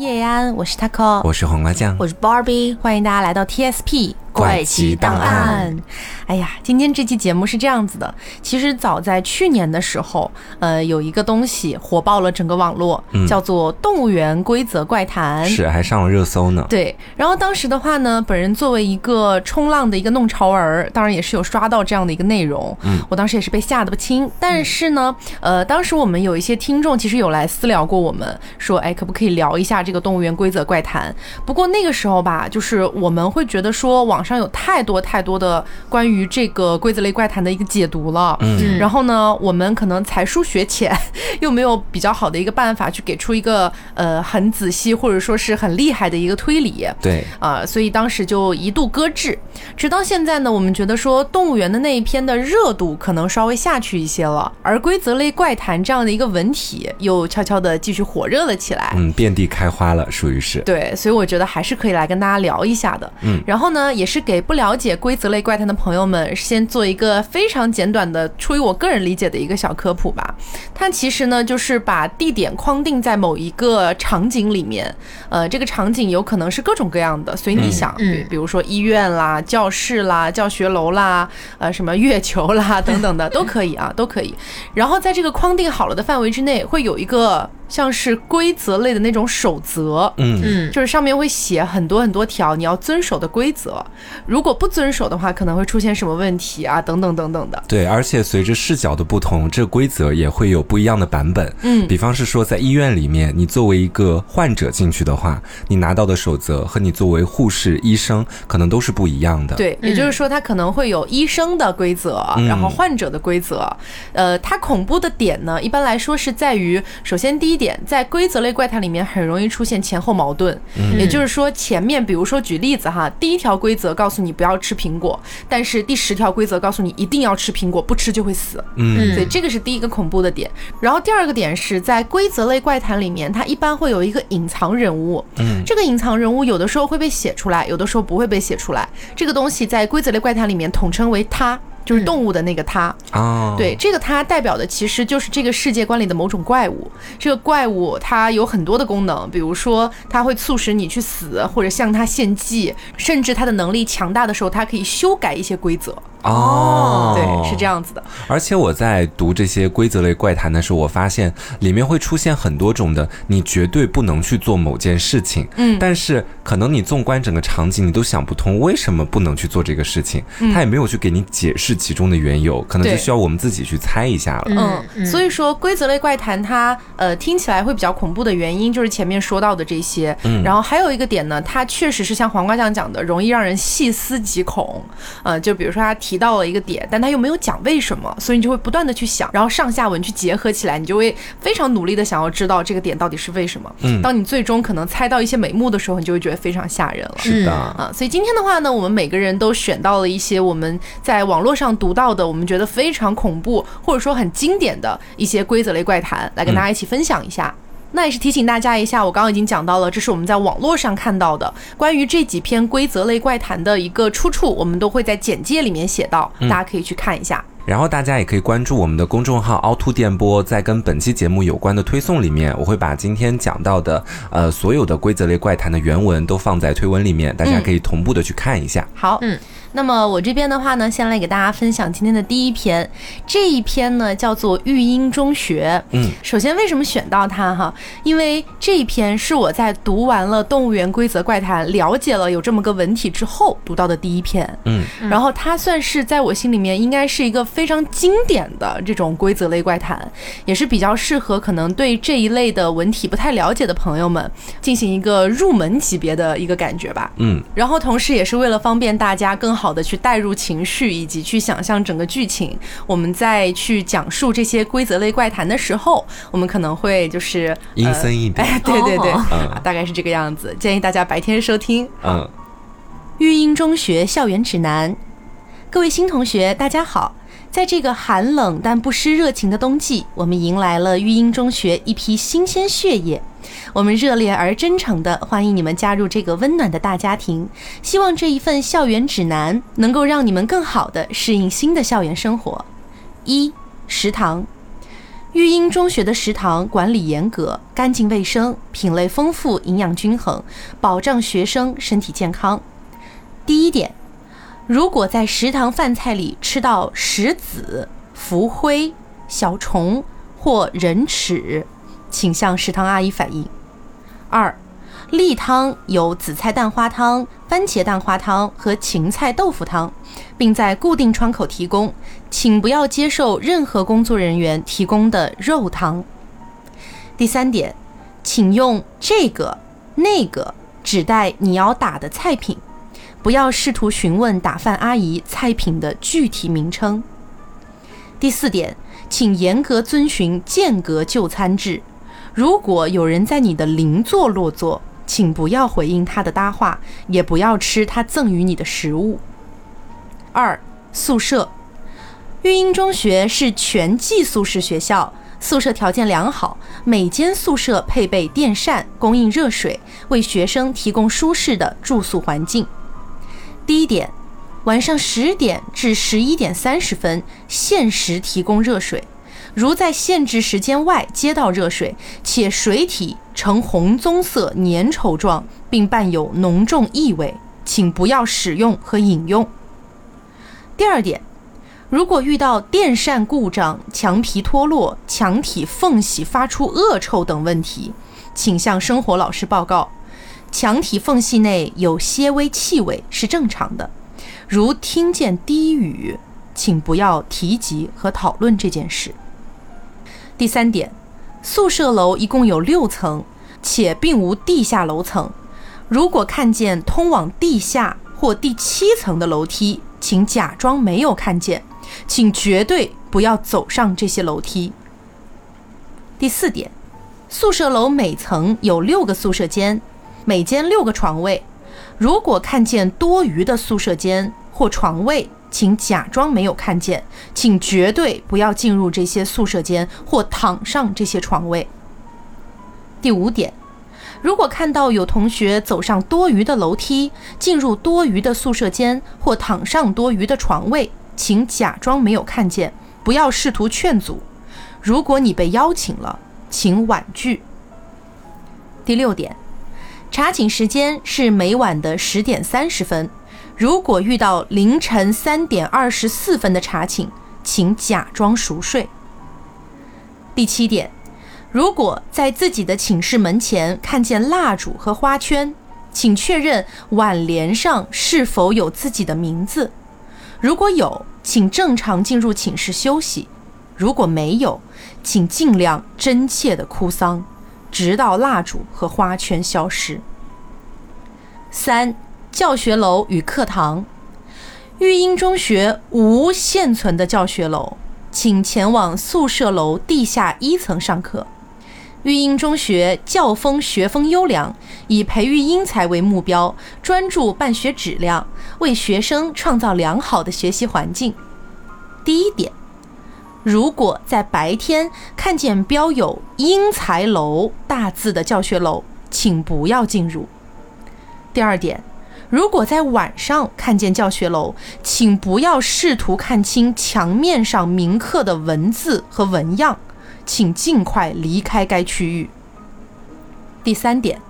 叶安，我是 Taco，我是黄瓜酱，我是 Barbie，欢迎大家来到 TSP 怪奇档案。哎呀，今天这期节目是这样子的，其实早在去年的时候，呃，有一个东西火爆了整个网络，叫做动物园规则怪谈，是还上了热搜呢。对，然后当时的话呢，本人作为一个冲浪的一个弄潮儿，当然也是有刷到这样的一个内容，嗯，我当时也是被吓得不轻。但是呢，呃，当时我们有一些听众其实有来私聊过我们，说，哎，可不可以聊一下这个动物园规则怪谈？不过那个时候吧，就是我们会觉得说，网上有太多太多的关于这个规则类怪谈的一个解读了，嗯，然后呢，我们可能才疏学浅，又没有比较好的一个办法去给出一个呃很仔细或者说是很厉害的一个推理，对，啊，所以当时就一度搁置，直到现在呢，我们觉得说动物园的那一篇的热度可能稍微下去一些了，而规则类怪谈这样的一个文体又悄悄的继续火热了起来，嗯，遍地开花了，属于是，对，所以我觉得还是可以来跟大家聊一下的，嗯，然后呢，也是给不了解规则类怪谈的朋友们。先做一个非常简短的，出于我个人理解的一个小科普吧。它其实呢，就是把地点框定在某一个场景里面。呃，这个场景有可能是各种各样的，随你想。嗯，比如说医院啦、教室啦、教学楼啦、呃什么月球啦等等的都可以啊，都可以。然后在这个框定好了的范围之内，会有一个。像是规则类的那种守则，嗯嗯，就是上面会写很多很多条你要遵守的规则，如果不遵守的话，可能会出现什么问题啊，等等等等的。对，而且随着视角的不同，这规则也会有不一样的版本。嗯，比方是说，在医院里面，你作为一个患者进去的话，你拿到的守则和你作为护士、医生可能都是不一样的。对，也就是说，它可能会有医生的规则，然后患者的规则。呃，它恐怖的点呢，一般来说是在于，首先第一。点在规则类怪谈里面很容易出现前后矛盾，也就是说前面比如说举例子哈，第一条规则告诉你不要吃苹果，但是第十条规则告诉你一定要吃苹果，不吃就会死。嗯，所以这个是第一个恐怖的点。然后第二个点是在规则类怪谈里面，它一般会有一个隐藏人物。嗯，这个隐藏人物有的时候会被写出来，有的时候不会被写出来。这个东西在规则类怪谈里面统称为他。就是动物的那个它啊，对，这个它代表的其实就是这个世界观里的某种怪物。这个怪物它有很多的功能，比如说它会促使你去死，或者向它献祭，甚至它的能力强大的时候，它可以修改一些规则。哦，对，是这样子的。而且我在读这些规则类怪谈的时候，我发现里面会出现很多种的，你绝对不能去做某件事情。嗯，但是可能你纵观整个场景，你都想不通为什么不能去做这个事情。他也没有去给你解释其中的缘由，可能就需要我们自己去猜一下了。嗯，所以说规则类怪谈它呃听起来会比较恐怖的原因，就是前面说到的这些。嗯，然后还有一个点呢，它确实是像黄瓜酱讲的，容易让人细思极恐。呃，就比如说他。提到了一个点，但他又没有讲为什么，所以你就会不断的去想，然后上下文去结合起来，你就会非常努力的想要知道这个点到底是为什么。嗯，当你最终可能猜到一些眉目的时候，你就会觉得非常吓人了。是的啊，所以今天的话呢，我们每个人都选到了一些我们在网络上读到的，我们觉得非常恐怖或者说很经典的一些规则类怪谈，来跟大家一起分享一下。那也是提醒大家一下，我刚刚已经讲到了，这是我们在网络上看到的关于这几篇规则类怪谈的一个出处，我们都会在简介里面写到，大家可以去看一下。然后大家也可以关注我们的公众号凹凸电波，在跟本期节目有关的推送里面，我会把今天讲到的呃所有的规则类怪谈的原文都放在推文里面，大家可以同步的去看一下。好，嗯。那么我这边的话呢，先来给大家分享今天的第一篇，这一篇呢叫做《育婴中学》。嗯，首先为什么选到它哈？因为这一篇是我在读完了《动物园规则怪谈》，了解了有这么个文体之后读到的第一篇。嗯，然后它算是在我心里面应该是一个非常经典的这种规则类怪谈，也是比较适合可能对这一类的文体不太了解的朋友们进行一个入门级别的一个感觉吧。嗯，然后同时也是为了方便大家更。好的，去带入情绪以及去想象整个剧情。我们在去讲述这些规则类怪谈的时候，我们可能会就是阴森一点。哎，对对对，大概是这个样子。建议大家白天收听。嗯，育英中学校园指南，各位新同学，大家好。在这个寒冷但不失热情的冬季，我们迎来了育英中学一批新鲜血液。我们热烈而真诚地欢迎你们加入这个温暖的大家庭。希望这一份校园指南能够让你们更好地适应新的校园生活。一食堂，育英中学的食堂管理严格、干净卫生、品类丰富、营养均衡，保障学生身体健康。第一点，如果在食堂饭菜里吃到石子、浮灰、小虫或人齿，请向食堂阿姨反映。二，例汤有紫菜蛋花汤、番茄蛋花汤和芹菜豆腐汤。并在固定窗口提供，请不要接受任何工作人员提供的肉汤。第三点，请用这个、那个指代你要打的菜品，不要试图询问打饭阿姨菜品的具体名称。第四点，请严格遵循间隔就餐制。如果有人在你的邻座落座，请不要回应他的搭话，也不要吃他赠予你的食物。二宿舍，育英中学是全寄宿式学校，宿舍条件良好，每间宿舍配备电扇，供应热水，为学生提供舒适的住宿环境。第一点，晚上十点至十一点三十分限时提供热水，如在限制时间外接到热水，且水体呈红棕色粘稠状，并伴有浓重异味，请不要使用和饮用。第二点，如果遇到电扇故障、墙皮脱落、墙体缝隙发出恶臭等问题，请向生活老师报告。墙体缝隙内有些微气味是正常的。如听见低语，请不要提及和讨论这件事。第三点，宿舍楼一共有六层，且并无地下楼层。如果看见通往地下或第七层的楼梯，请假装没有看见，请绝对不要走上这些楼梯。第四点，宿舍楼每层有六个宿舍间，每间六个床位。如果看见多余的宿舍间或床位，请假装没有看见，请绝对不要进入这些宿舍间或躺上这些床位。第五点。如果看到有同学走上多余的楼梯，进入多余的宿舍间，或躺上多余的床位，请假装没有看见，不要试图劝阻。如果你被邀请了，请婉拒。第六点，查寝时间是每晚的十点三十分。如果遇到凌晨三点二十四分的查寝，请假装熟睡。第七点。如果在自己的寝室门前看见蜡烛和花圈，请确认挽联上是否有自己的名字。如果有，请正常进入寝室休息；如果没有，请尽量真切地哭丧，直到蜡烛和花圈消失。三、教学楼与课堂。育英中学无现存的教学楼，请前往宿舍楼地下一层上课。育英中学教风学风优良，以培育英才为目标，专注办学质量，为学生创造良好的学习环境。第一点，如果在白天看见标有“英才楼”大字的教学楼，请不要进入。第二点，如果在晚上看见教学楼，请不要试图看清墙面上铭刻的文字和纹样。请尽快离开该区域。第三点，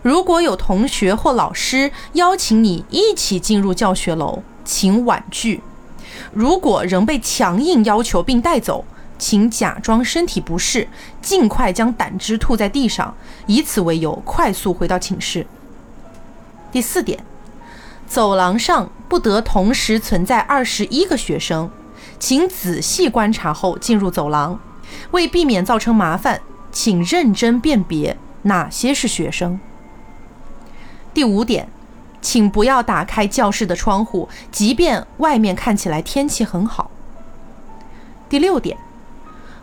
如果有同学或老师邀请你一起进入教学楼，请婉拒。如果仍被强硬要求并带走，请假装身体不适，尽快将胆汁吐在地上，以此为由快速回到寝室。第四点，走廊上不得同时存在二十一个学生，请仔细观察后进入走廊。为避免造成麻烦，请认真辨别哪些是学生。第五点，请不要打开教室的窗户，即便外面看起来天气很好。第六点，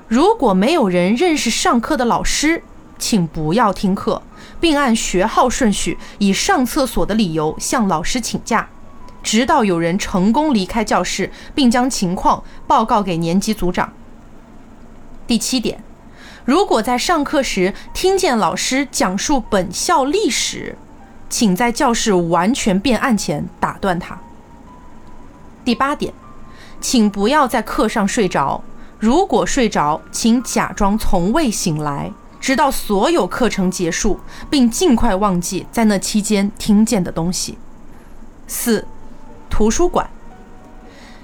如果没有人认识上课的老师，请不要听课，并按学号顺序以上厕所的理由向老师请假，直到有人成功离开教室，并将情况报告给年级组长。第七点，如果在上课时听见老师讲述本校历史，请在教室完全变暗前打断他。第八点，请不要在课上睡着。如果睡着，请假装从未醒来，直到所有课程结束，并尽快忘记在那期间听见的东西。四、图书馆。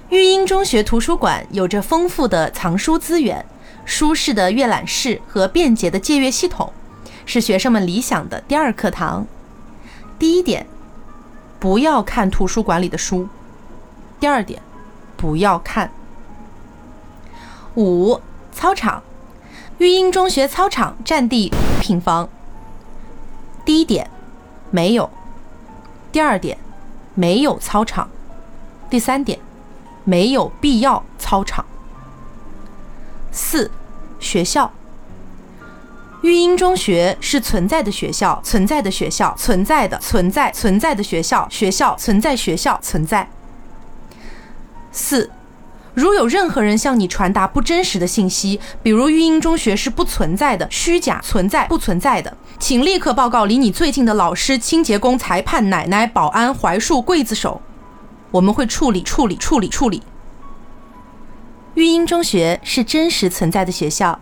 育英中学图书馆有着丰富的藏书资源、舒适的阅览室和便捷的借阅系统，是学生们理想的第二课堂。第一点，不要看图书馆里的书；第二点，不要看。五、操场。育英中学操场占地平方。第一点，没有；第二点，没有操场；第三点。没有必要操场。四，学校。育英中学是存在的学校，存在的学校，存在的存在存在的学校，学校存在学校存在。四，如有任何人向你传达不真实的信息，比如育英中学是不存在的，虚假存在不存在的，请立刻报告离你最近的老师、清洁工、裁判、奶奶、保安、槐树、刽子手。我们会处理、处理、处理、处理。育英中学是真实存在的学校，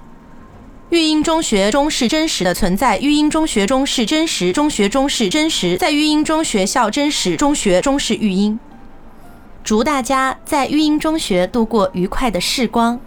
育英中学中是真实的存在，育英中学中是真实，中学中是真实，在育英中学校真实，中学中是育英。祝大家在育英中学度过愉快的时光。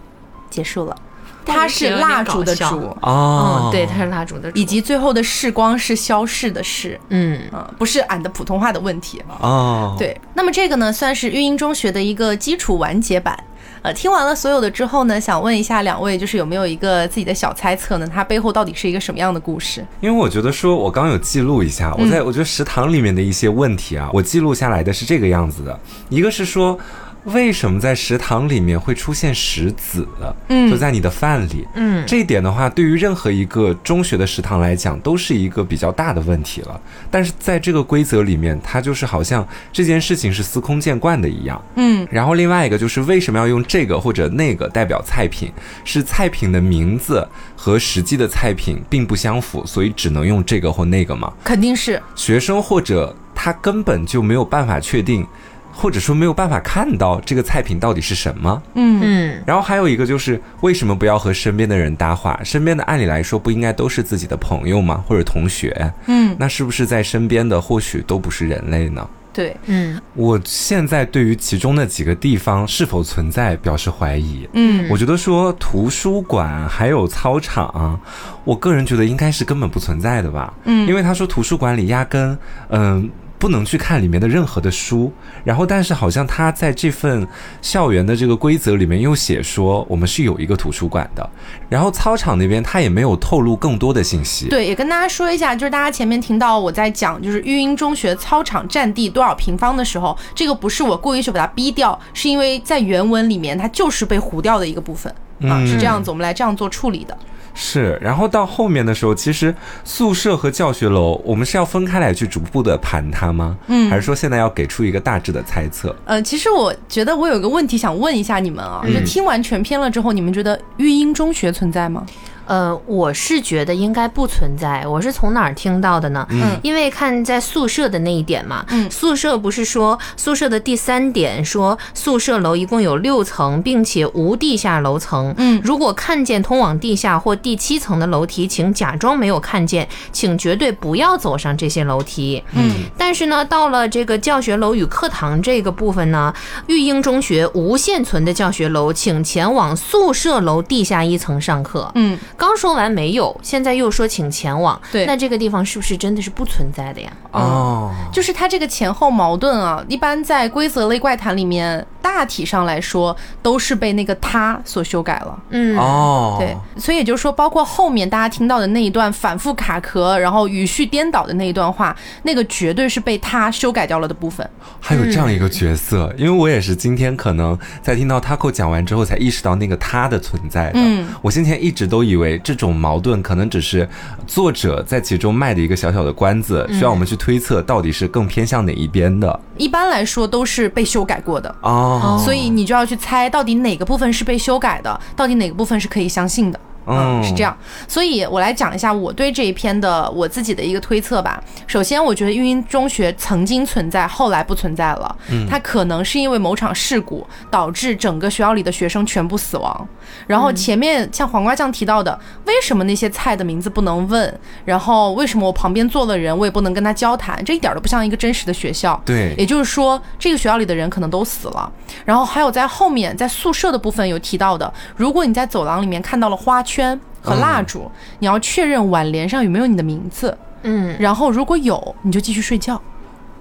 结束了。它是蜡烛的烛哦，对，它是蜡烛的，以及最后的逝光是消逝的逝，嗯嗯，不是俺的普通话的问题哦。对，那么这个呢，算是育英中学的一个基础完结版。呃，听完了所有的之后呢，想问一下两位，就是有没有一个自己的小猜测呢？它背后到底是一个什么样的故事？因为我觉得说，我刚有记录一下，我在我觉得食堂里面的一些问题啊，我记录下来的是这个样子的，一个是说。为什么在食堂里面会出现石子？嗯，就在你的饭里。嗯，这一点的话，对于任何一个中学的食堂来讲，都是一个比较大的问题了。但是在这个规则里面，它就是好像这件事情是司空见惯的一样。嗯，然后另外一个就是为什么要用这个或者那个代表菜品？是菜品的名字和实际的菜品并不相符，所以只能用这个或那个吗？肯定是学生或者他根本就没有办法确定。或者说没有办法看到这个菜品到底是什么，嗯嗯，然后还有一个就是为什么不要和身边的人搭话？身边的按理来说不应该都是自己的朋友吗？或者同学？嗯，那是不是在身边的或许都不是人类呢？对，嗯，我现在对于其中的几个地方是否存在表示怀疑。嗯，我觉得说图书馆还有操场，我个人觉得应该是根本不存在的吧。嗯，因为他说图书馆里压根，嗯。不能去看里面的任何的书，然后但是好像他在这份校园的这个规则里面又写说我们是有一个图书馆的，然后操场那边他也没有透露更多的信息。对，也跟大家说一下，就是大家前面听到我在讲就是育英中学操场占地多少平方的时候，这个不是我故意去把它逼掉，是因为在原文里面它就是被糊掉的一个部分啊，是这样子，我们来这样做处理的。是，然后到后面的时候，其实宿舍和教学楼，我们是要分开来去逐步的盘它吗？嗯，还是说现在要给出一个大致的猜测？呃，其实我觉得我有个问题想问一下你们啊，就听完全篇了之后，你们觉得育英中学存在吗？呃，我是觉得应该不存在。我是从哪儿听到的呢？嗯，因为看在宿舍的那一点嘛，嗯，宿舍不是说宿舍的第三点说宿舍楼一共有六层，并且无地下楼层。嗯，如果看见通往地下或第七层的楼梯，请假装没有看见，请绝对不要走上这些楼梯。嗯，但是呢，到了这个教学楼与课堂这个部分呢，育英中学无现存的教学楼，请前往宿舍楼地下一层上课。嗯。刚说完没有，现在又说请前往，对，那这个地方是不是真的是不存在的呀？哦，就是它这个前后矛盾啊，一般在规则类怪谈里面，大体上来说都是被那个他所修改了。嗯，哦，对，所以也就是说，包括后面大家听到的那一段反复卡壳，然后语序颠倒的那一段话，那个绝对是被他修改掉了的部分。还有这样一个角色，因为我也是今天可能在听到 Taco 讲完之后，才意识到那个他的存在的。嗯，我先前一直都以为这种。种矛盾可能只是作者在其中卖的一个小小的关子，需要我们去推测到底是更偏向哪一边的。一般来说都是被修改过的哦，所以你就要去猜到底哪个部分是被修改的，到底哪个部分是可以相信的。嗯是这样。所以我来讲一下我对这一篇的我自己的一个推测吧。首先，我觉得育英中学曾经存在，后来不存在了。嗯它可能是因为某场事故导致整个学校里的学生全部死亡。然后前面像黄瓜酱提到的，为什么那些菜的名字不能问？然后为什么我旁边坐的人我也不能跟他交谈？这一点都不像一个真实的学校。对也就是说，这个学校里的人可能都死了。然后还有在后面在宿舍的部分有提到的，如果你在走廊里面看到了花圈和蜡烛，你要确认挽联上有没有你的名字。嗯，然后如果有，你就继续睡觉。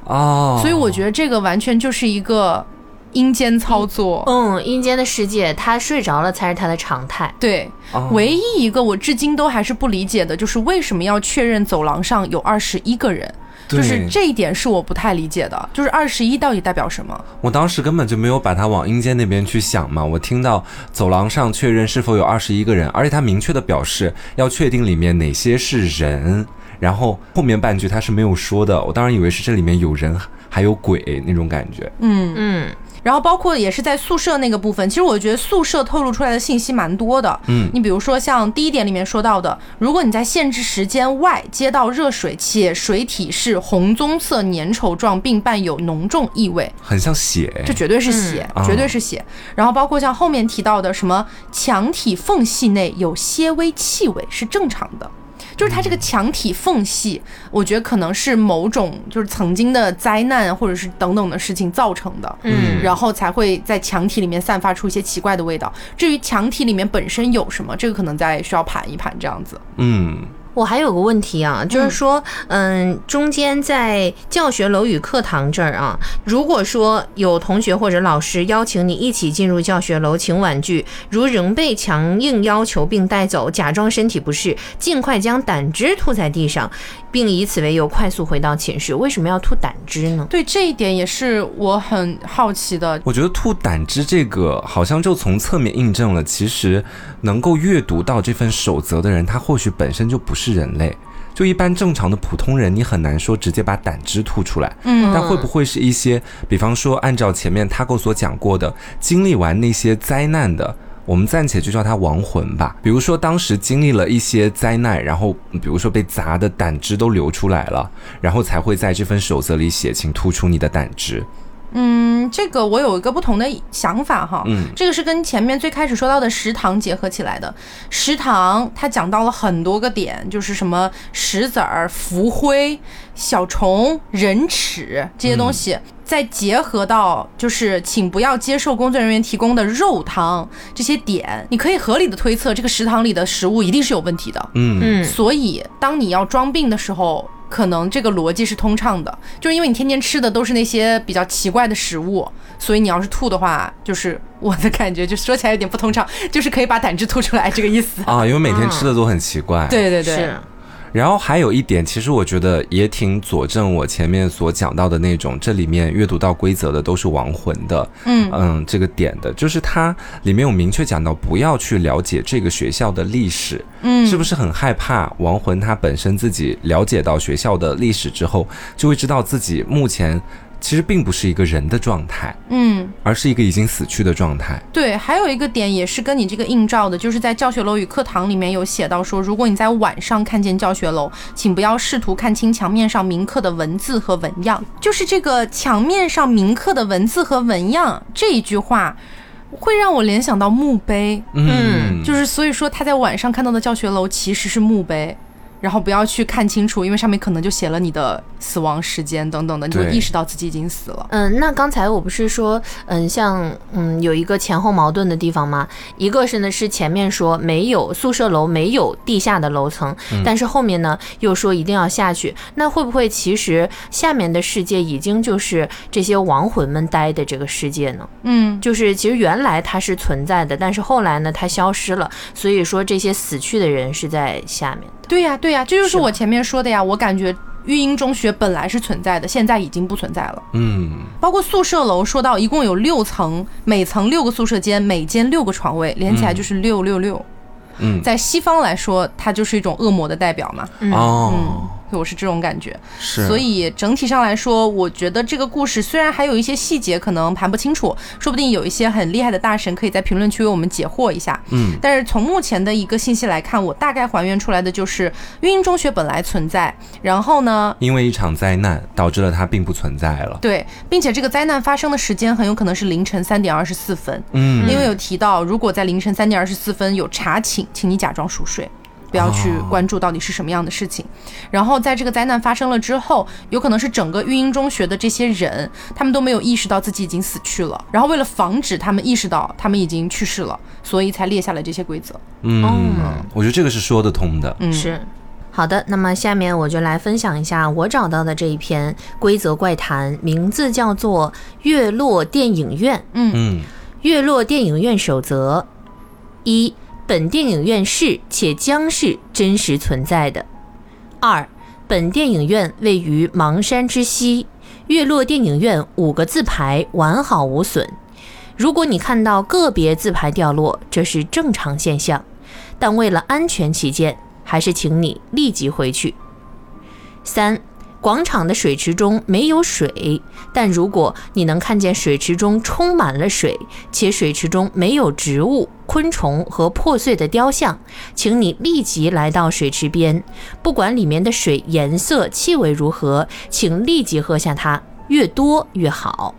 哦，所以我觉得这个完全就是一个阴间操作。嗯，阴间的世界，他睡着了才是他的常态。对，哦唯一一个我至今都还是不理解的，就是为什么要确认走廊上有二十一个人。就是这一点是我不太理解的，就是二十一到底代表什么？我当时根本就没有把它往阴间那边去想嘛。我听到走廊上确认是否有二十一个人，而且他明确的表示要确定里面哪些是人，然后后面半句他是没有说的。我当然以为是这里面有人还有鬼那种感觉。嗯，嗯，然后包括也是在宿舍那个部分，其实我觉得宿舍透露出来的信息蛮多的。嗯你比如说像第一点里面说到的，如果你在限制时间外接到热水，且水体是红棕色粘稠状，并伴有浓重异味，很像血，这绝对是血，嗯绝对是血。然后包括像后面提到的什么墙体缝隙内有些微气味是正常的。就是它这个墙体缝隙，我觉得可能是某种就是曾经的灾难或者是等等的事情造成的，嗯然后才会在墙体里面散发出一些奇怪的味道。至于墙体里面本身有什么，这个可能再需要盘一盘这样子。嗯，我还有个问题啊，就是说，嗯，中间在教学楼与课堂这儿啊，如果说有同学或者老师邀请你一起进入教学楼请婉拒，如仍被强硬要求并带走，假装身体不适，尽快将胆汁吐在地上，并以此为由快速回到寝室，为什么要吐胆汁呢？对这一点也是我很好奇的。我觉得吐胆汁这个好像就从侧面印证了，其实能够阅读到这份守则的人，他或许本身就不是人类。就一般正常的普通人，你很难说直接把胆汁吐出来。嗯但会不会是一些，比方说按照前面他给我所讲过的，经历完那些灾难的，我们暂且就叫他亡魂吧。比如说当时经历了一些灾难，然后比如说被砸的胆汁都流出来了，然后才会在这份守则里写，请突出你的胆汁。嗯，这个我有一个不同的想法哈。嗯这个是跟前面最开始说到的食堂结合起来的。食堂它讲到了很多个点，就是什么石子儿、浮灰、小虫、人齿这些东西。再结合到就是，请不要接受工作人员提供的肉汤这些点，你可以合理的推测，这个食堂里的食物一定是有问题的。嗯嗯所以，当你要装病的时候，可能这个逻辑是通畅的，就是因为你天天吃的都是那些比较奇怪的食物，所以你要是吐的话，就是我的感觉，就说起来有点不通畅，就是可以把胆汁吐出来这个意思。啊，因为每天吃的都很奇怪。。对对对，是，然后还有一点，其实我觉得也挺佐证我前面所讲到的那种，这里面阅读到规则的都是亡魂的，嗯。嗯，这个点的，就是它里面有明确讲到，不要去了解这个学校的历史，嗯，是不是很害怕亡魂他本身自己了解到学校的历史之后，就会知道自己目前其实并不是一个人的状态，嗯，而是一个已经死去的状态。对，还有一个点也是跟你这个映照的，就是在教学楼与课堂里面有写到说，如果你在晚上看见教学楼，请不要试图看清墙面上铭刻的文字和纹样。就是这个墙面上铭刻的文字和纹样这一句话，会让我联想到墓碑。嗯就是所以说他在晚上看到的教学楼其实是墓碑。然后不要去看清楚，因为上面可能就写了你的死亡时间等等的，你就意识到自己已经死了。嗯，那刚才我不是说，嗯，像嗯有一个前后矛盾的地方吗？一个是呢是前面说没有宿舍楼没有地下的楼层，但是后面呢又说一定要下去，那会不会其实下面的世界已经就是这些亡魂们待的这个世界呢？嗯，就是其实原来它是存在的，但是后来呢它消失了，所以说这些死去的人是在下面的。对呀，对呀，这就是是我前面说的呀。我感觉育英中学本来是存在的，现在已经不存在了。嗯，包括宿舍楼，说到一共有六层，每层六个宿舍间，每间六个床位，连起来就是六六六。嗯在西方来说，它就是一种恶魔的代表嘛。嗯哦。我是这种感觉。是，所以整体上来说，我觉得这个故事虽然还有一些细节可能盘不清楚，说不定有一些很厉害的大神可以在评论区为我们解惑一下。嗯，但是从目前的一个信息来看，我大概还原出来的就是育英中学本来存在，然后呢，因为一场灾难导致了它并不存在了。对，并且这个灾难发生的时间很有可能是凌晨三点二十四分。嗯，因为有提到，如果在凌晨三点二十四分有查寝，请你假装熟睡。不要去关注到底是什么样的事情，然后在这个灾难发生了之后，有可能是整个育婴中学的这些人，他们都没有意识到自己已经死去了，然后为了防止他们意识到他们已经去世了，所以才列下了这些规则。嗯，我觉得这个是说得通的。嗯，是。好的，那么下面我就来分享一下我找到的这一篇规则怪谈，名字叫做《月落电影院》。嗯嗯，月落电影院守则一。本电影院是且将是真实存在的。二，本电影院位于邙山之西，月落电影院五个字牌完好无损。如果你看到个别字牌掉落，这是正常现象，但为了安全起见，还是请你立即回去。三。广场的水池中没有水，但如果你能看见水池中充满了水，且水池中没有植物、昆虫和破碎的雕像，请你立即来到水池边，不管里面的水颜色、气味如何，请立即喝下它，越多越好。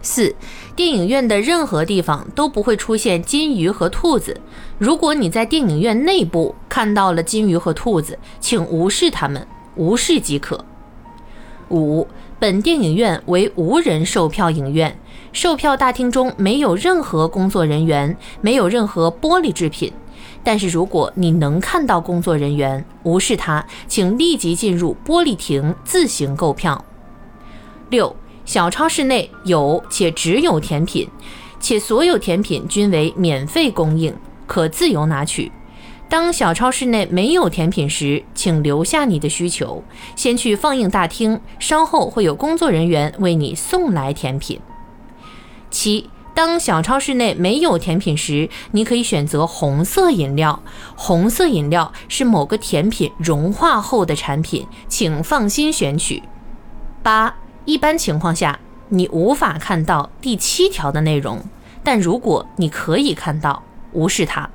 四，电影院的任何地方都不会出现金鱼和兔子。如果你在电影院内部看到了金鱼和兔子，请无视它们。无视即可。五，本电影院为无人售票影院，售票大厅中没有任何工作人员，没有任何玻璃制品。但是如果你能看到工作人员，无视他，请立即进入玻璃亭自行购票。六，小超市内有且只有甜品，且所有甜品均为免费供应，可自由拿取。当小超市内没有甜品时，请留下你的需求，先去放映大厅，稍后会有工作人员为你送来甜品。七，当小超市内没有甜品时，你可以选择红色饮料，红色饮料是某个甜品融化后的产品，请放心选取。八，一般情况下你无法看到第七条的内容，但如果你可以看到，无视它。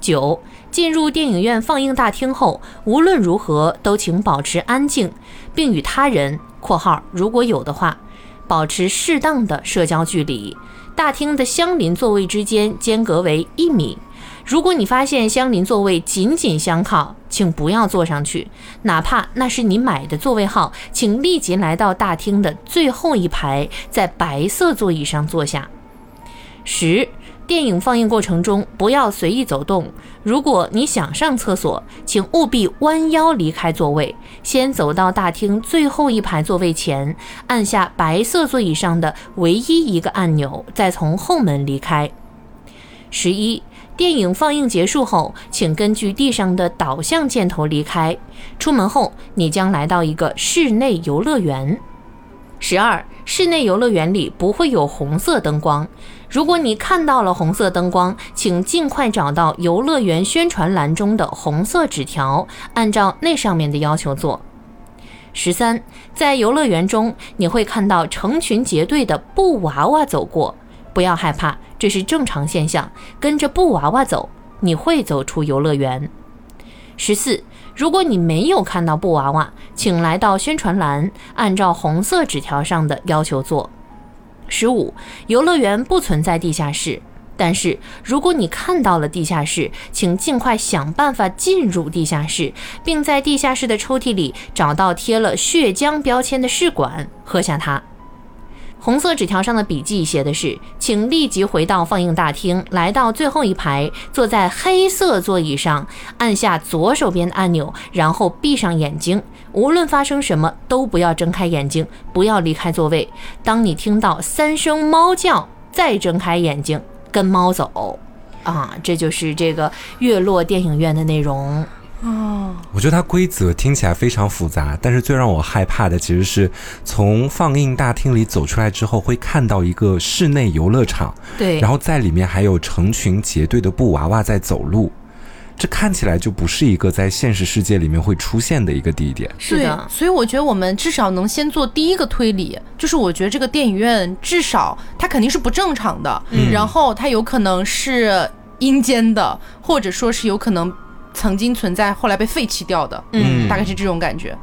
九。进入电影院放映大厅后，无论如何都请保持安静，并与他人（括号如果有的话）保持适当的社交距离。大厅的相邻座位之间间隔为一米。如果你发现相邻座位紧紧相靠，请不要坐上去，哪怕那是你买的座位号，请立即来到大厅的最后一排，在白色座椅上坐下。十。电影放映过程中不要随意走动。如果你想上厕所，请务必弯腰离开座位，先走到大厅最后一排座位前，按下白色座椅上的唯一一个按钮，再从后门离开。十一，电影放映结束后，请根据地上的导向箭头离开。出门后，你将来到一个室内游乐园。十二，室内游乐园里不会有红色灯光。如果你看到了红色灯光，请尽快找到游乐园宣传栏中的红色纸条，按照那上面的要求做。十三，在游乐园中，你会看到成群结队的布娃娃走过，不要害怕，这是正常现象。跟着布娃娃走，你会走出游乐园。十四，如果你没有看到布娃娃，请来到宣传栏，按照红色纸条上的要求做。十五，游乐园不存在地下室，但是如果你看到了地下室，请尽快想办法进入地下室，并在地下室的抽屉里找到贴了血浆标签的试管，喝下它。红色纸条上的笔记写的是：请立即回到放映大厅，来到最后一排，坐在黑色座椅上，按下左手边的按钮，然后闭上眼睛。无论发生什么，都不要睁开眼睛，不要离开座位。当你听到三声猫叫，再睁开眼睛，跟猫走。啊，这就是这个月落电影院的内容。哦，我觉得它规则听起来非常复杂，但是最让我害怕的其实是从放映大厅里走出来之后，会看到一个室内游乐场，对，然后在里面还有成群结队的布娃娃在走路，这看起来就不是一个在现实世界里面会出现的一个地点。是的，所以我觉得我们至少能先做第一个推理，就是我觉得这个电影院至少它肯定是不正常的，然后它有可能是阴间的，或者说是有可能曾经存在，后来被废弃掉的，嗯大概是这种感觉。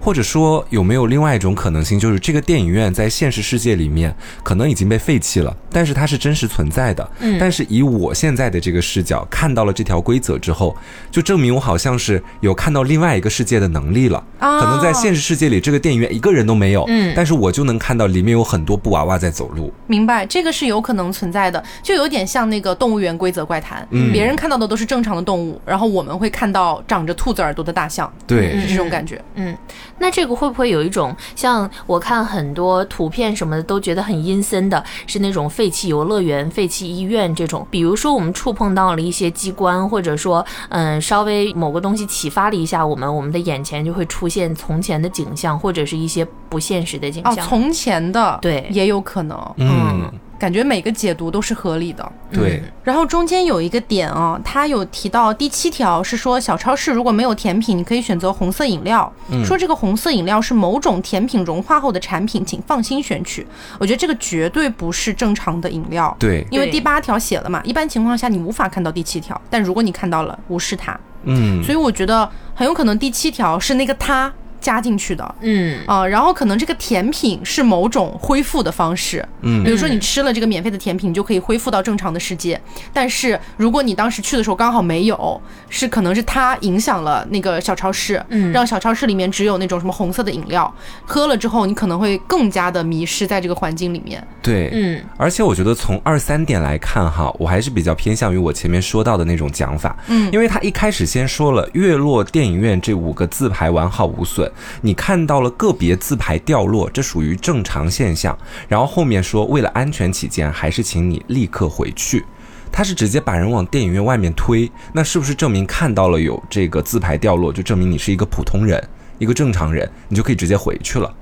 或者说有没有另外一种可能性，就是这个电影院在现实世界里面可能已经被废弃了，但是它是真实存在的。嗯，但是以我现在的这个视角看到了这条规则之后，就证明我好像是有看到另外一个世界的能力了。啊可能在现实世界里，这个电影院一个人都没有，嗯，但是我就能看到里面有很多布娃娃在走路。明白，这个是有可能存在的，就有点像那个动物园规则怪谈，嗯。别人看到的都是正常的动物，然后我们会看到长着兔子耳朵的大象，对，是这种感觉。嗯，那这个会不会有一种像我看很多图片什么的都觉得很阴森的，是那种废弃游乐园、废弃医院这种？比如说我们触碰到了一些机关，或者说嗯稍微某个东西启发了一下我们，我们的眼前就会出现从前的景象，或者是一些不现实的景哦，象。从前的对。也有可能，嗯，感觉每个解读都是合理的。对，然后中间有一个点啊，他有提到第七条是说，小超市如果没有甜品，你可以选择红色饮料。说这个红色饮料是某种甜品融化后的产品，请放心选取。我觉得这个绝对不是正常的饮料。对，对因为第八条写了嘛，一般情况下你无法看到第七条，但如果你看到了，无视它。嗯，所以我觉得很有可能第七条是那个它加进去的。嗯。啊、然后可能这个甜品是某种恢复的方式，嗯。比如说你吃了这个免费的甜品，你就可以恢复到正常的世界。但是如果你当时去的时候刚好没有，是可能是它影响了那个小超市，嗯。让小超市里面只有那种什么红色的饮料，喝了之后你可能会更加的迷失在这个环境里面。对，嗯。而且我觉得从二三点来看哈，我还是比较偏向于我前面说到的那种讲法，嗯。因为他一开始先说了“月落电影院”这五个字牌完好无损，你看到了个别字牌掉落，这属于正常现象。然后后面说为了安全起见，还是请你立刻回去。他是直接把人往电影院外面推，那是不是证明看到了有这个字牌掉落，就证明你是一个普通人，一个正常人，你就可以直接回去了？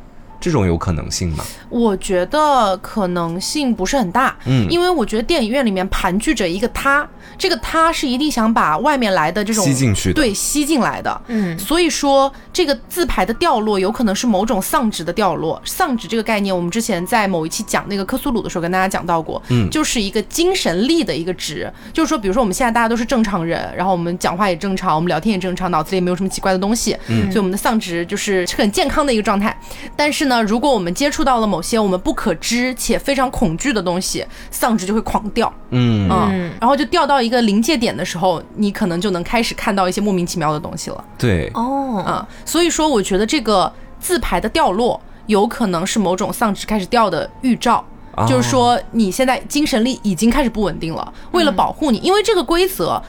这种有可能性吗？我觉得可能性不是很大，嗯因为我觉得电影院里面盘踞着一个他，这个他是一定想把外面来的这种吸进去的对，吸进来的。嗯所以说这个字牌的掉落有可能是某种丧值的掉落。丧值这个概念，我们之前在某一期讲那个克苏鲁的时候跟大家讲到过，嗯就是一个精神力的一个值，就是说，比如说我们现在大家都是正常人，然后我们讲话也正常，我们聊天也正常，脑子里也没有什么奇怪的东西，嗯所以我们的丧值就是是很健康的一个状态。但是呢，如果我们接触到了某些我们不可知且非常恐惧的东西，丧值就会狂掉。嗯嗯，然后就掉到一个临界点的时候，你可能就能开始看到一些莫名其妙的东西了。对，哦啊、所以说我觉得这个字牌的掉落有可能是某种丧值开始掉的预兆。哦就是说，你现在精神力已经开始不稳定了。为了保护你，因为这个规则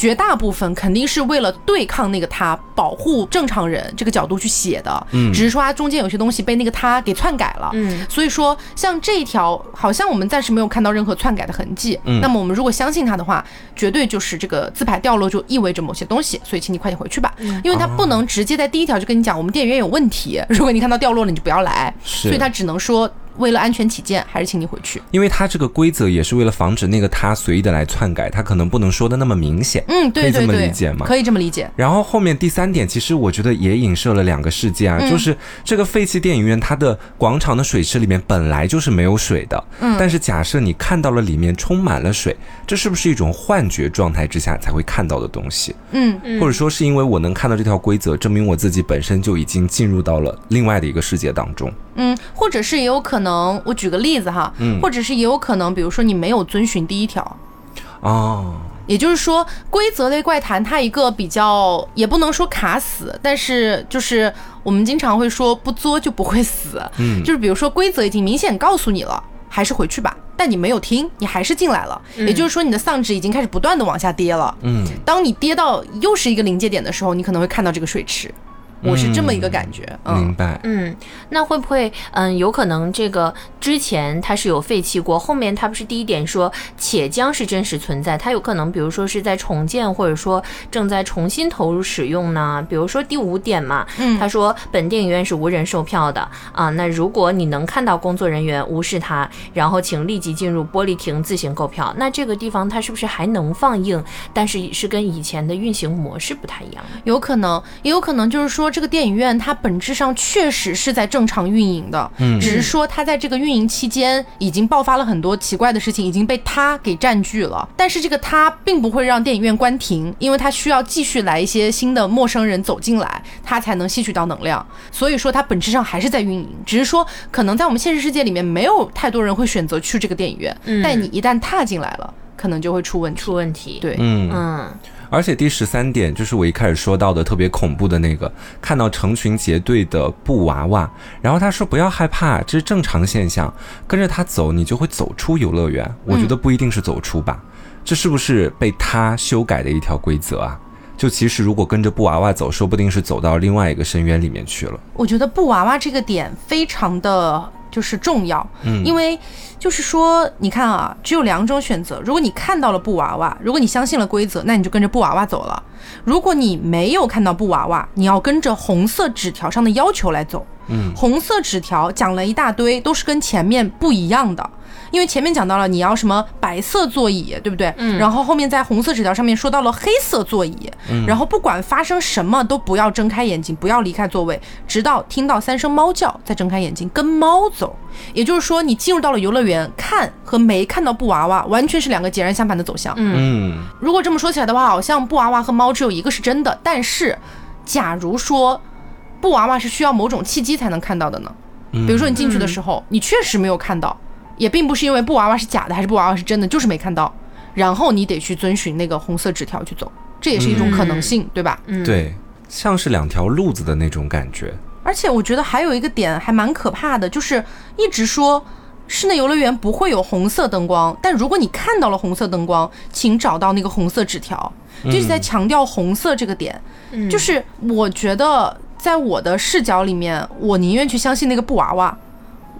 绝大部分肯定是为了对抗那个他，保护正常人这个角度去写的。嗯只是说它中间有些东西被那个他给篡改了。嗯所以说，像这一条，好像我们暂时没有看到任何篡改的痕迹。嗯那么我们如果相信他的话，绝对就是这个字牌掉落就意味着某些东西，所以请你快点回去吧，因为他不能直接在第一条就跟你讲我们电影院有问题，如果你看到掉落了，你就不要来。是所以他只能说为了安全起见，还是请你回去。因为他这个规则也是为了防止那个他随意的来篡改，他可能不能说的那么明显。嗯，对可以这么理解吗可以这么理解。然后后面第三点，其实我觉得也影射了两个世界啊，嗯就是这个废弃电影院，它的广场的水池里面本来就是没有水的，嗯但是假设你看到了里面充满了水，这是不是一种幻觉状态之下才会看到的东西？嗯或者说是因为我能看到这条规则，证明我自己本身就已经进入到了另外的一个世界当中。嗯，或者是也有可能，我举个例子哈，嗯。或者是也有可能，比如说你没有遵循第一条，哦，也就是说，规则类怪谈它一个比较，也不能说卡死，但是就是我们经常会说不作就不会死，嗯。就是比如说规则已经明显告诉你了，还是回去吧，但你没有听，你还是进来了，也就是说你的丧值已经开始不断的往下跌了。嗯，当你跌到又是一个临界点的时候，你可能会看到这个水池。我是这么一个感觉。嗯，明白。嗯，那会不会嗯有可能这个之前它是有废弃过，后面它不是第一点说且将是真实存在，它有可能比如说是在重建或者说正在重新投入使用呢？比如说第五点嘛，嗯他说本电影院是无人售票的啊，那如果你能看到工作人员无视他，然后请立即进入玻璃亭自行购票，那这个地方它是不是还能放映？但是是跟以前的运行模式不太一样？有可能，也有可能就是说，这个电影院它本质上确实是在正常运营的，嗯只是说它在这个运营期间已经爆发了很多奇怪的事情，已经被它给占据了。但是这个它并不会让电影院关停，因为它需要继续来一些新的陌生人走进来，它才能吸取到能量。所以说它本质上还是在运营，只是说可能在我们现实世界里面没有太多人会选择去这个电影院，但你一旦踏进来了，可能就会出问题。出问题？，对，嗯，嗯而且第十三点就是我一开始说到的特别恐怖的那个，看到成群结队的布娃娃，然后他说不要害怕，这是正常现象，跟着他走，你就会走出游乐园。我觉得不一定是走出吧，这是不是被他修改的一条规则啊？就其实如果跟着布娃娃走，说不定是走到另外一个深渊里面去了。我觉得布娃娃这个点非常的就是重要，嗯因为就是说，你看啊，只有两种选择。如果你看到了布娃娃，如果你相信了规则，那你就跟着布娃娃走了；如果你没有看到布娃娃，你要跟着红色纸条上的要求来走。嗯，红色纸条讲了一大堆，都是跟前面不一样的。因为前面讲到了你要什么白色座椅，对不对？嗯然后后面在红色纸条上面说到了黑色座椅，嗯然后不管发生什么都不要睁开眼睛，不要离开座位，直到听到三声猫叫再睁开眼睛，跟猫走。也就是说，你进入到了游乐园，看和没看到布娃娃完全是两个截然相反的走向。嗯如果这么说起来的话，好像布娃娃和猫只有一个是真的。但是，假如说布娃娃是需要某种契机才能看到的呢？嗯比如说你进去的时候，你确实没有看到，也并不是因为布娃娃是假的还是布娃娃是真的，就是没看到，然后你得去遵循那个红色纸条去走，这也是一种可能性，对吧？嗯，，对，像是两条路子的那种感觉。而且我觉得还有一个点还蛮可怕的，就是一直说室内游乐园不会有红色灯光，但如果你看到了红色灯光，请找到那个红色纸条，就是在强调红色这个点。嗯就是我觉得在我的视角里面，我宁愿去相信那个布娃娃。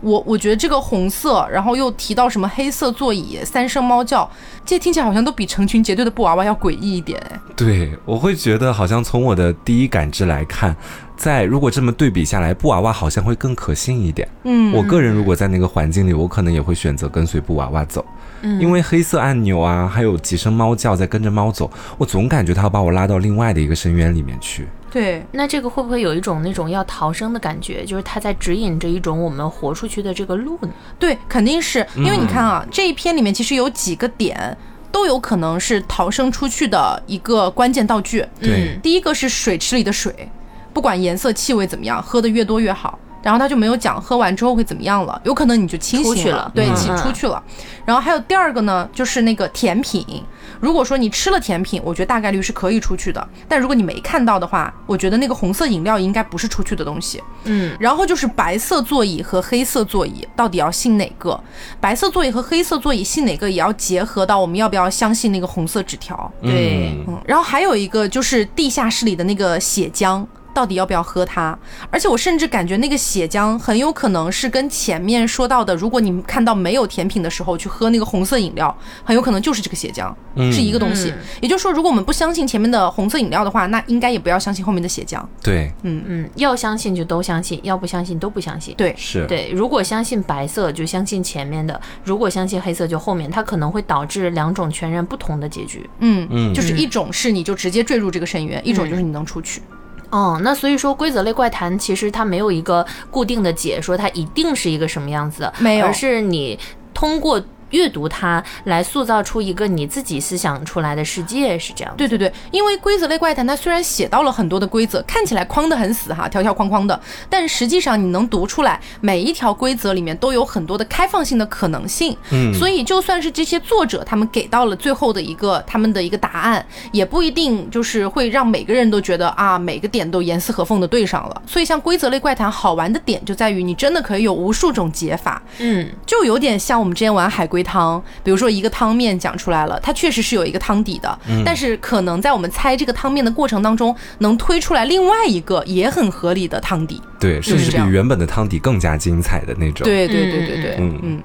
我我觉得这个红色，然后又提到什么黑色座椅、三声猫叫，这些听起来好像都比成群结队的布娃娃要诡异一点。哎，对，我会觉得好像从我的第一感知来看，在如果这么对比下来，布娃娃好像会更可信一点。嗯，我个人如果在那个环境里，我可能也会选择跟随布娃娃走，因为黑色按钮啊，还有几声猫叫在跟着猫走，我总感觉它要把我拉到另外的一个深渊里面去。对，那这个会不会有一种那种要逃生的感觉？就是它在指引着一种我们活出去的这个路呢？对，肯定是因为你看啊，这一篇里面其实有几个点都有可能是逃生出去的一个关键道具。嗯，第一个是水池里的水，不管颜色、气味怎么样，喝的越多越好。然后他就没有讲喝完之后会怎么样了，有可能你就清醒了对，嗯起出去了。然后还有第二个呢，就是那个甜品。如果说你吃了甜品，我觉得大概率是可以出去的。但如果你没看到的话，我觉得那个红色饮料应该不是出去的东西。嗯，然后就是白色座椅和黑色座椅，到底要信哪个？白色座椅和黑色座椅信哪个，也要结合到我们要不要相信那个红色纸条。对嗯嗯，然后还有一个就是地下室里的那个血浆。到底要不要喝它？而且我甚至感觉那个血浆很有可能是跟前面说到的，如果你看到没有甜品的时候去喝那个红色饮料，很有可能就是这个血浆，嗯是一个东西。也就是说，如果我们不相信前面的红色饮料的话，那应该也不要相信后面的血浆。对，嗯，要相信就都相信，要不相信都不相信。对，是，对，如果相信白色就相信前面的，如果相信黑色就后面，它可能会导致两种全然不同的结局。嗯嗯就是一种是你就直接坠入这个深渊，一种就是你能出去。哦，那所以说规则类怪谈其实它没有一个固定的解说，它一定是一个什么样子的，没有而是你通过阅读它来塑造出一个你自己思想出来的世界，是这样。对对对，因为规则类怪谈它虽然写到了很多的规则，看起来框得很死哈，条条框框的，但实际上你能读出来，每一条规则里面都有很多的开放性的可能性。嗯所以就算是这些作者他们给到了最后的一个他们的一个答案，也不一定就是会让每个人都觉得啊每个点都严丝合缝的对上了。所以像规则类怪谈好玩的点就在于你真的可以有无数种解法，嗯，就有点像我们之前玩海龟归汤。比如说一个汤面讲出来了，它确实是有一个汤底的，但是可能在我们猜这个汤面的过程当中，能推出来另外一个也很合理的汤底。对，甚至比原本的汤底更加精彩的那种。对对对对对，嗯嗯。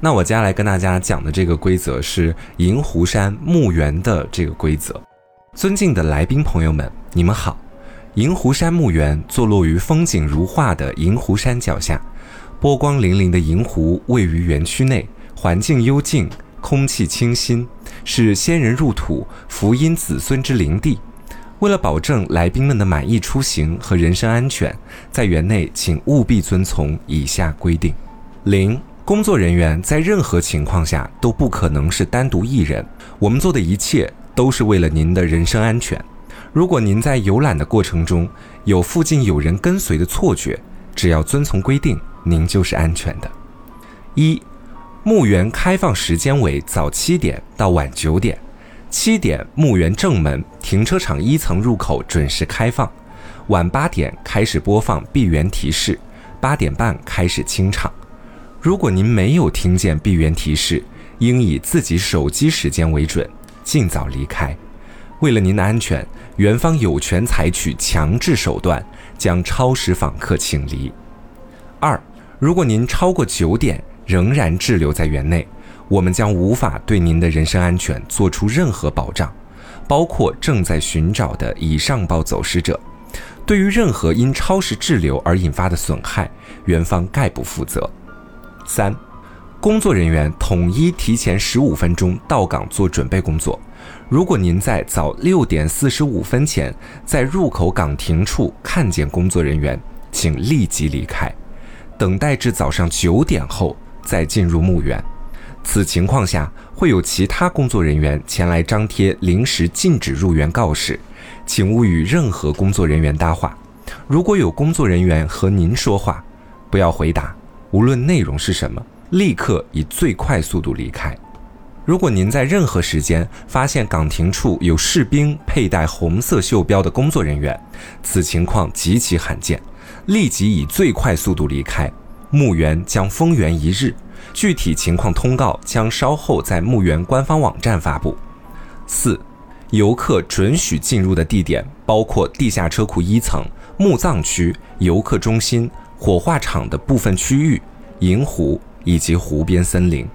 那我接下来跟大家讲的这个规则是银湖山墓园的这个规则。尊敬的来宾朋友们，你们好。银湖山墓园坐落于风景如画的银湖山脚下，波光粼粼的银湖位于园区内，环境幽静，空气清新，是先人入土、福荫子孙之灵地。为了保证来宾们的满意出行和人身安全，在园内请务必遵从以下规定：零。工作人员在任何情况下都不可能是单独一人。我们做的一切都是为了您的人身安全。如果您在游览的过程中有附近有人跟随的错觉，只要遵从规定，您就是安全的。一，墓园开放时间为早七点到晚九点。七点，墓园正门停车场一层入口准时开放。晚八点开始播放闭园提示，八点半开始清场。如果您没有听见闭园提示，应以自己手机时间为准，尽早离开。为了您的安全，园方有权采取强制手段，将超时访客请离。二，如果您超过九点仍然滞留在园内，我们将无法对您的人身安全做出任何保障，包括正在寻找的已上报走失者。对于任何因超时滞留而引发的损害，园方概不负责。三，工作人员统一提前十五分钟到岗做准备工作。如果您在早六点四十五分前在入口岗亭处看见工作人员，请立即离开，等待至早上九点后再进入墓园。此情况下会有其他工作人员前来张贴临时禁止入园告示，请勿与任何工作人员搭话。如果有工作人员和您说话，不要回答。无论内容是什么，立刻以最快速度离开。如果您在任何时间发现岗亭处有士兵佩戴红色袖标的工作人员，此情况极其罕见，立即以最快速度离开。墓园将封园一日，具体情况通告将稍后在墓园官方网站发布。四，游客准许进入的地点包括地下车库一层、墓葬区、游客中心。火化场的部分区域、银湖以及湖边森林，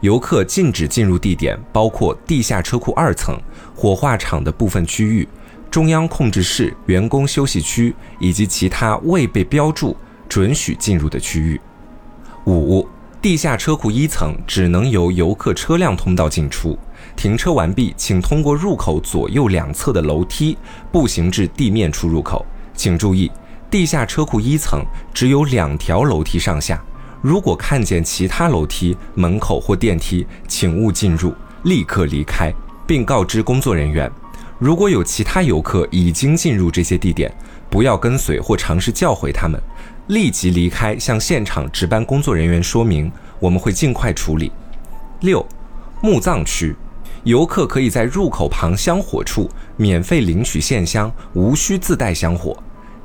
游客禁止进入地点包括地下车库二层、火化场的部分区域、中央控制室、员工休息区以及其他未被标注准许进入的区域。五、地下车库一层只能由游客车辆通道进出，停车完毕，请通过入口左右两侧的楼梯步行至地面出入口。请注意。地下车库一层只有两条楼梯上下，如果看见其他楼梯、门口或电梯，请勿进入，立刻离开，并告知工作人员。如果有其他游客已经进入这些地点，不要跟随或尝试叫回他们，立即离开，向现场值班工作人员说明，我们会尽快处理。六，墓葬区，游客可以在入口旁香火处免费领取线香，无需自带香火。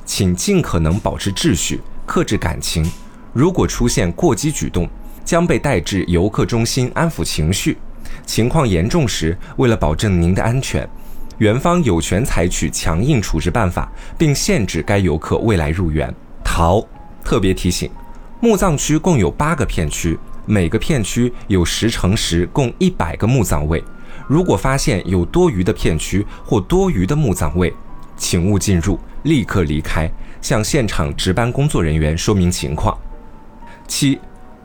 请尽可能保持秩序，克制感情。如果出现过激举动，将被带至游客中心安抚情绪。情况严重时，为了保证您的安全，园方有权采取强硬处置办法，并限制该游客未来入园。好！特别提醒：墓葬区共有八个片区，每个片区有十乘十，共一百个墓葬位。如果发现有多余的片区或多余的墓葬位，请勿进入，立刻离开，向现场值班工作人员说明情况。七，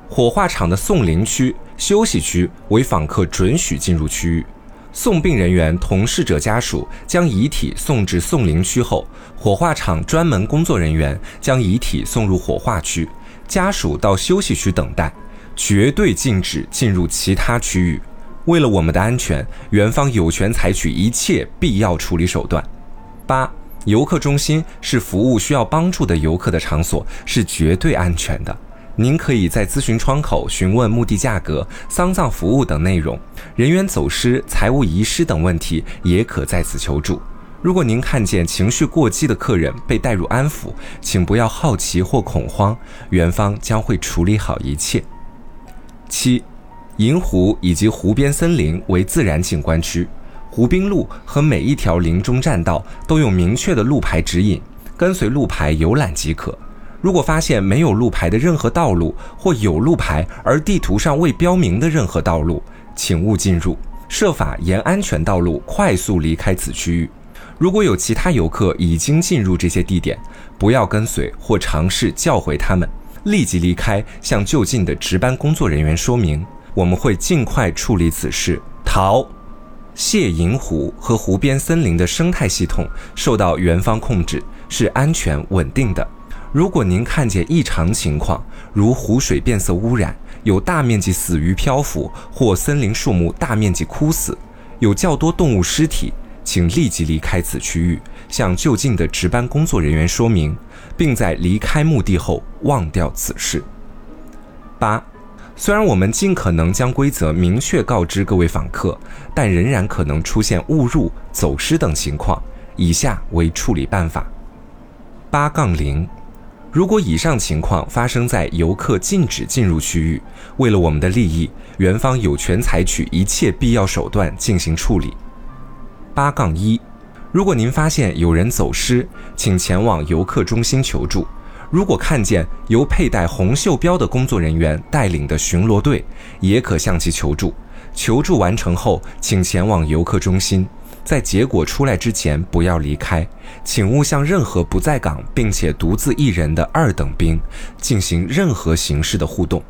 火化场的送灵区、休息区为访客准许进入区域。送殡人员同逝者家属将遗体送至送灵区后，火化场专门工作人员将遗体送入火化区，家属到休息区等待，绝对禁止进入其他区域。为了我们的安全，园方有权采取一切必要处理手段。八，游客中心是服务需要帮助的游客的场所，是绝对安全的。您可以在咨询窗口询问墓地价格、丧葬服务等内容，人员走失、财物遗失等问题也可在此求助。如果您看见情绪过激的客人被带入安抚，请不要好奇或恐慌，园方将会处理好一切。七，银湖以及湖边森林为自然景观区，湖滨路和每一条林中栈道都有明确的路牌指引，跟随路牌游览即可。如果发现没有路牌的任何道路，或有路牌而地图上未标明的任何道路，请勿进入，设法沿安全道路快速离开此区域。如果有其他游客已经进入这些地点，不要跟随或尝试叫回他们，立即离开，向就近的值班工作人员说明，我们会尽快处理此事。逃！谢银湖和湖边森林的生态系统受到园方控制，是安全稳定的。如果您看见异常情况，如湖水变色污染、有大面积死鱼漂浮或森林树木大面积枯死、有较多动物尸体，请立即离开此区域，向就近的值班工作人员说明，并在离开墓地后忘掉此事。八，虽然我们尽可能将规则明确告知各位访客，但仍然可能出现误入、走失等情况。以下为处理办法：八杠零，如果以上情况发生在游客禁止进入区域，为了我们的利益，园方有权采取一切必要手段进行处理。八杠一，如果您发现有人走失，请前往游客中心求助。如果看见由佩戴红袖标的工作人员带领的巡逻队，也可向其求助。求助完成后，请前往游客中心。在结果出来之前，不要离开，请勿向任何不在岗并且独自一人的二等兵进行任何形式的互动。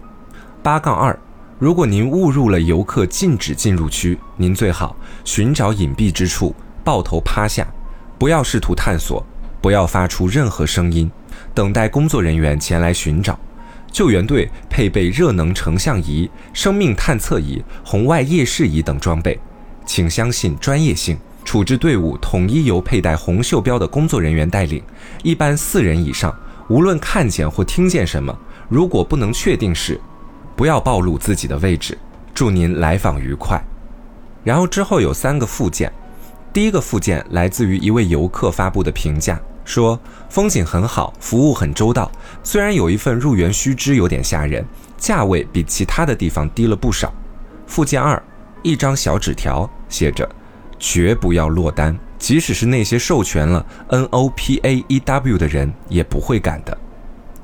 八杠二，如果您误入了游客禁止进入区，您最好寻找隐蔽之处，抱头趴下，不要试图探索，不要发出任何声音，等待工作人员前来寻找。救援队配备热能成像仪、生命探测仪、红外夜视仪等装备。请相信专业性。处置队伍统一由佩戴红袖标的工作人员带领，一般四人以上。无论看见或听见什么，如果不能确定是，不要暴露自己的位置。祝您来访愉快。然后之后有三个附件，第一个附件来自于一位游客发布的评价，说风景很好，服务很周到。虽然有一份入园须知有点吓人，价位比其他的地方低了不少。附件二。一张小纸条写着：“绝不要落单，即使是那些授权了 NOPAEW 的人也不会敢的。”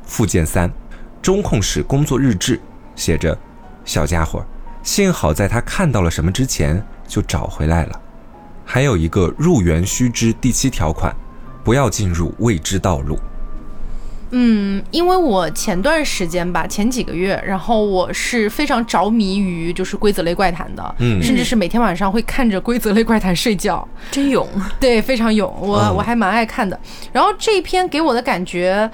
附件三，中控室工作日志写着：“小家伙，幸好在他看到了什么之前就找回来了。”还有一个入园须知第七条款：不要进入未知道路。嗯，因为我前段时间吧，前几个月，然后我是非常着迷于就是规则类怪谈的，嗯，甚至是每天晚上会看着规则类怪谈睡觉，真勇，对，非常勇，我我还蛮爱看的。然后这一篇给我的感觉，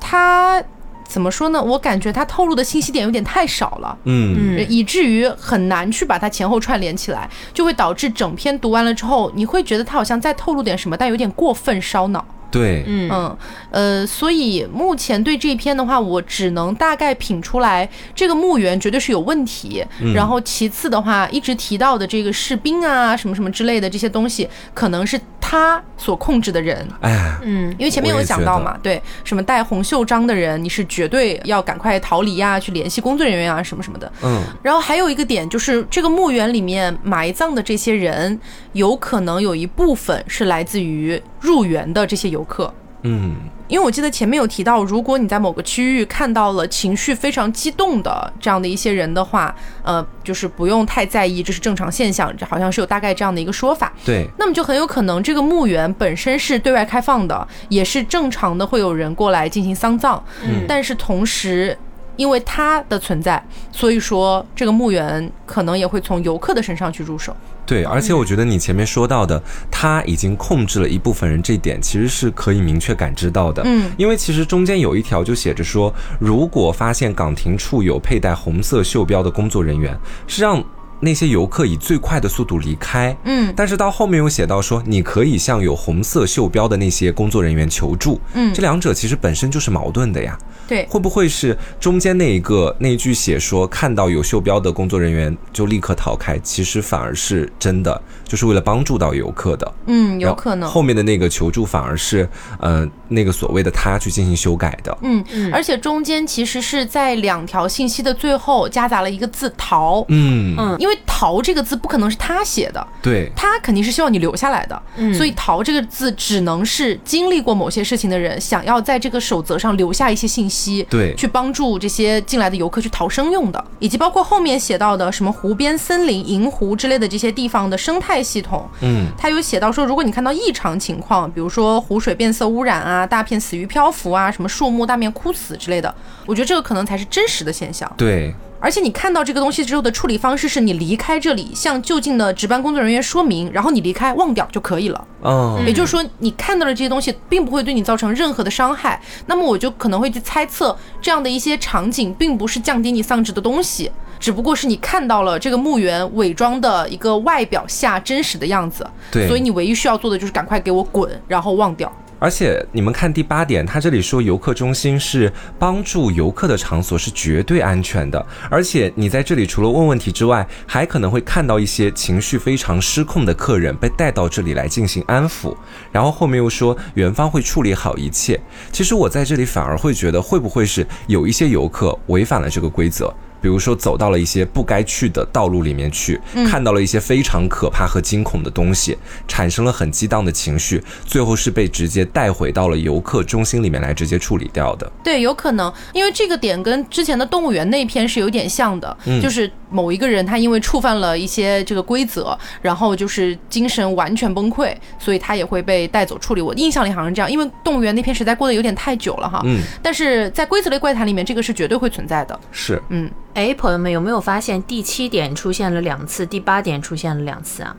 它怎么说呢？我感觉它透露的信息点有点太少了，嗯，以至于很难去把它前后串联起来，就会导致整篇读完了之后，你会觉得它好像在透露点什么，但有点过分烧脑。对，嗯嗯，呃，所以目前对这一篇的话，我只能大概品出来，这个墓园绝对是有问题。然后其次的话，一直提到的这个士兵啊，什么什么之类的这些东西，可能是他所控制的人。哎，嗯，因为前面有讲到嘛，对，什么戴红袖章的人，你是绝对要赶快逃离呀，去联系工作人员啊，什么什么的。嗯，然后还有一个点就是，这个墓园里面埋葬的这些人，有可能有一部分是来自于入园的这些游。客，嗯，因为我记得前面有提到，如果你在某个区域看到了情绪非常激动的这样的一些人的话，呃，就是不用太在意，这是正常现象，这好像是有大概这样的一个说法。对，那么就很有可能这个墓园本身是对外开放的，也是正常的，会有人过来进行丧葬。嗯，但是同时，因为它的存在，所以说这个墓园可能也会从游客的身上去入手。对，而且我觉得你前面说到的，他已经控制了一部分人，这点其实是可以明确感知到的。嗯，因为其实中间有一条就写着说，如果发现岗亭处有佩戴红色袖标的工作人员，是让那些游客以最快的速度离开。嗯但是到后面又写到说，你可以向有红色袖标的那些工作人员求助。嗯这两者其实本身就是矛盾的呀。对，会不会是中间那一个那一句写说看到有袖标的工作人员就立刻逃开，其实反而是真的，就是为了帮助到游客的。嗯，有可能。后面的那个求助反而是呃那个所谓的他去进行修改的。嗯，而且中间其实是在两条信息的最后夹杂了一个字“逃”，嗯，嗯。因为“逃”这个字不可能是他写的，对，他肯定是希望你留下来的，嗯。所以“逃”这个字只能是经历过某些事情的人想要在这个守则上留下一些信息，对。去帮助这些进来的游客去逃生用的，以及包括后面写到的什么湖边森林、银湖之类的这些地方的生态系统，嗯，它有写到说，如果你看到异常情况，比如说湖水变色污染啊、大片死鱼漂浮啊、什么树木大面枯死之类的，我觉得这个可能才是真实的现象。对，而且你看到这个东西之后的处理方式是你离开这里，向就近的值班工作人员说明，然后你离开忘掉就可以了。嗯，也就是说，你看到的这些东西并不会对你造成任何的伤害，那么我就可能会去猜测，这样的一些场景并不是降低你丧志的东西，只不过是你看到了这个墓园伪装的一个外表下真实的样子。对所以你唯一需要做的就是赶快给我滚，然后忘掉。而且你们看第八点，他这里说游客中心是帮助游客的场所，是绝对安全的。而且你在这里除了问问题之外，还可能会看到一些情绪非常失控的客人被带到这里来进行安抚。然后后面又说园方会处理好一切。其实我在这里反而会觉得，会不会是有一些游客违反了这个规则？比如说走到了一些不该去的道路里面去，看到了一些非常可怕和惊恐的东西，产生了很激荡的情绪，最后是被直接带回到了游客中心里面来直接处理掉的。对，有可能，因为这个点跟之前的动物园那篇是有点像的，就是某一个人他因为触犯了一些这个规则，然后就是精神完全崩溃，所以他也会被带走处理。我印象里好像是这样，因为动物园那篇实在过得有点太久了哈。嗯，但是在规则类怪谈里面，这个是绝对会存在的。是，嗯，哎，朋友们有没有发现第七点出现了两次，第八点出现了两次啊？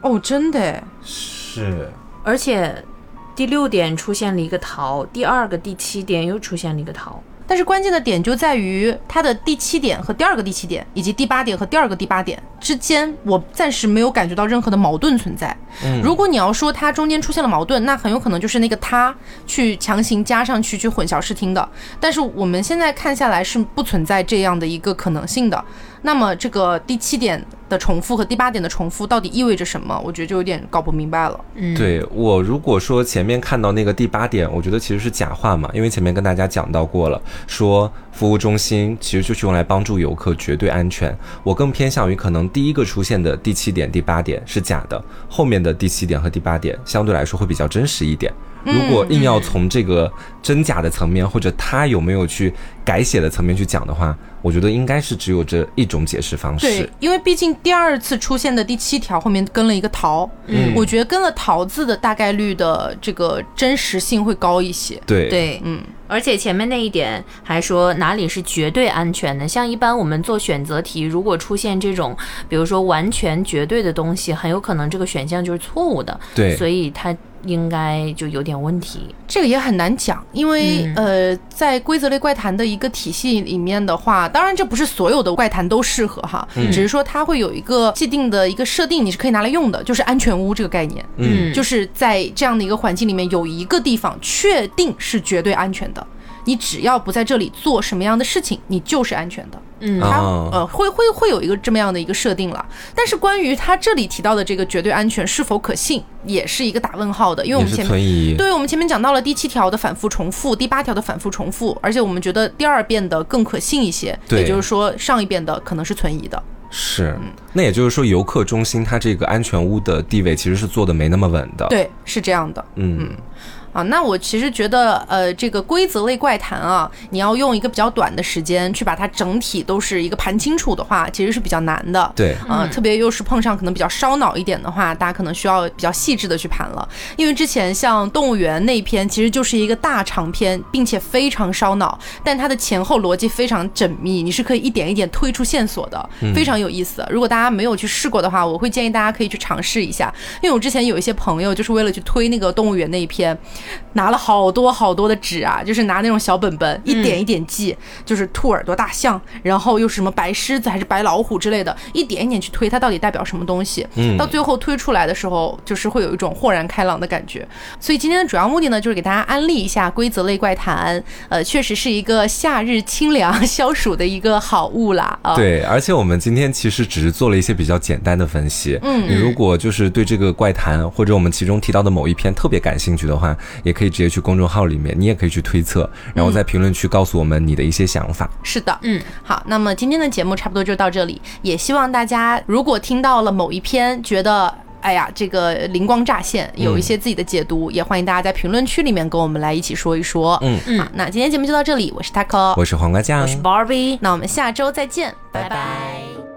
哦，真的诶，是，而且第六点出现了一个桃，第二个第七点又出现了一个逃。但是关键的点就在于它的第七点和第二个第七点，以及第八点和第二个第八点之间，我暂时没有感觉到任何的矛盾存在。嗯如果你要说它中间出现了矛盾，那很有可能就是那个他去强行加上去去混淆视听的。但是我们现在看下来是不存在这样的一个可能性的。那么这个第七点的重复和第八点的重复到底意味着什么？我觉得就有点搞不明白了。嗯，对我如果说前面看到那个第八点，我觉得其实是假话嘛，因为前面跟大家讲到过了，说服务中心其实就是用来帮助游客绝对安全。我更偏向于可能第一个出现的第七点、第八点是假的，后面的第七点和第八点相对来说会比较真实一点。如果硬要从这个真假的层面，或者他有没有去改写的层面去讲的话，我觉得应该是只有这一种解释方对式。，因为毕竟第二次出现的第七条后面跟了一个“桃”，嗯我觉得跟了“桃”字的大概率的这个真实性会高一些。对对，嗯，而且前面那一点还说哪里是绝对安全的，像一般我们做选择题，如果出现这种，比如说完全绝对的东西，很有可能这个选项就是错误的，对。所以它应该就有点问题。这个也很难讲，因为、呃，在规则类怪谈的一个体系里面的话，当然这不是所有的怪谈都适合哈，只是说它会有一个既定的一个设定，你是可以拿来用的，就是安全屋这个概念。嗯。就是在这样的一个环境里面，有一个地方确定是绝对安全的，你只要不在这里做什么样的事情，你就是安全的。嗯它哦呃会会会有一个这么样的一个设定了，但是关于它这里提到的这个绝对安全是否可信，也是一个打问号的，因为我们前面。对我们前面讲到了第七条的反复重复，第八条的反复重复，而且我们觉得第二遍的更可信一些，对也就是说上一遍的可能是存疑的。是，那也就是说，游客中心它这个安全屋的地位其实是做的没那么稳的。，对，是这样的。嗯，啊，那我其实觉得，呃，这个规则类怪谈啊，你要用一个比较短的时间去把它整体都是一个盘清楚的话，其实是比较难的。对，呃，特别又是碰上可能比较烧脑一点的话，大家可能需要比较细致的去盘了。因为之前像动物园那篇其实就是一个大长篇，并且非常烧脑，但它的前后逻辑非常缜密，你是可以一点一点推出线索的，非常有意思。如果大家没有去试过的话，我会建议大家可以去尝试一下。因为我之前有一些朋友就是为了去推那个动物园那一篇，拿了好多好多的纸啊，就是拿那种小本本，一点一点记，就是兔耳朵大象，然后又是什么白狮子还是白老虎之类的，一点一点去推它到底代表什么东西。嗯，到最后推出来的时候，就是会有一种豁然开朗的感觉。所以今天的主要目的呢，就是给大家安利一下规则类怪谈。呃，确实是一个夏日清凉消暑的一个好物啦。啊，对，而且我们今天其实只是做了一些比较简单的分析。嗯，你如果就是对这个怪谈或者我们其中提到的某一篇特别感兴趣的话，也可以直接去公众号里面，你也可以去推测，然后在评论区告诉我们你的一些想法。是的，嗯，好，那么今天的节目差不多就到这里，也希望大家如果听到了某一篇，觉得哎呀这个灵光乍现，有一些自己的解读，也欢迎大家在评论区里面跟我们来一起说一说。嗯。嗯，好，那今天节目就到这里，我是 Taco，我是黄瓜酱，我是 Barbie，那我们下周再见，拜拜。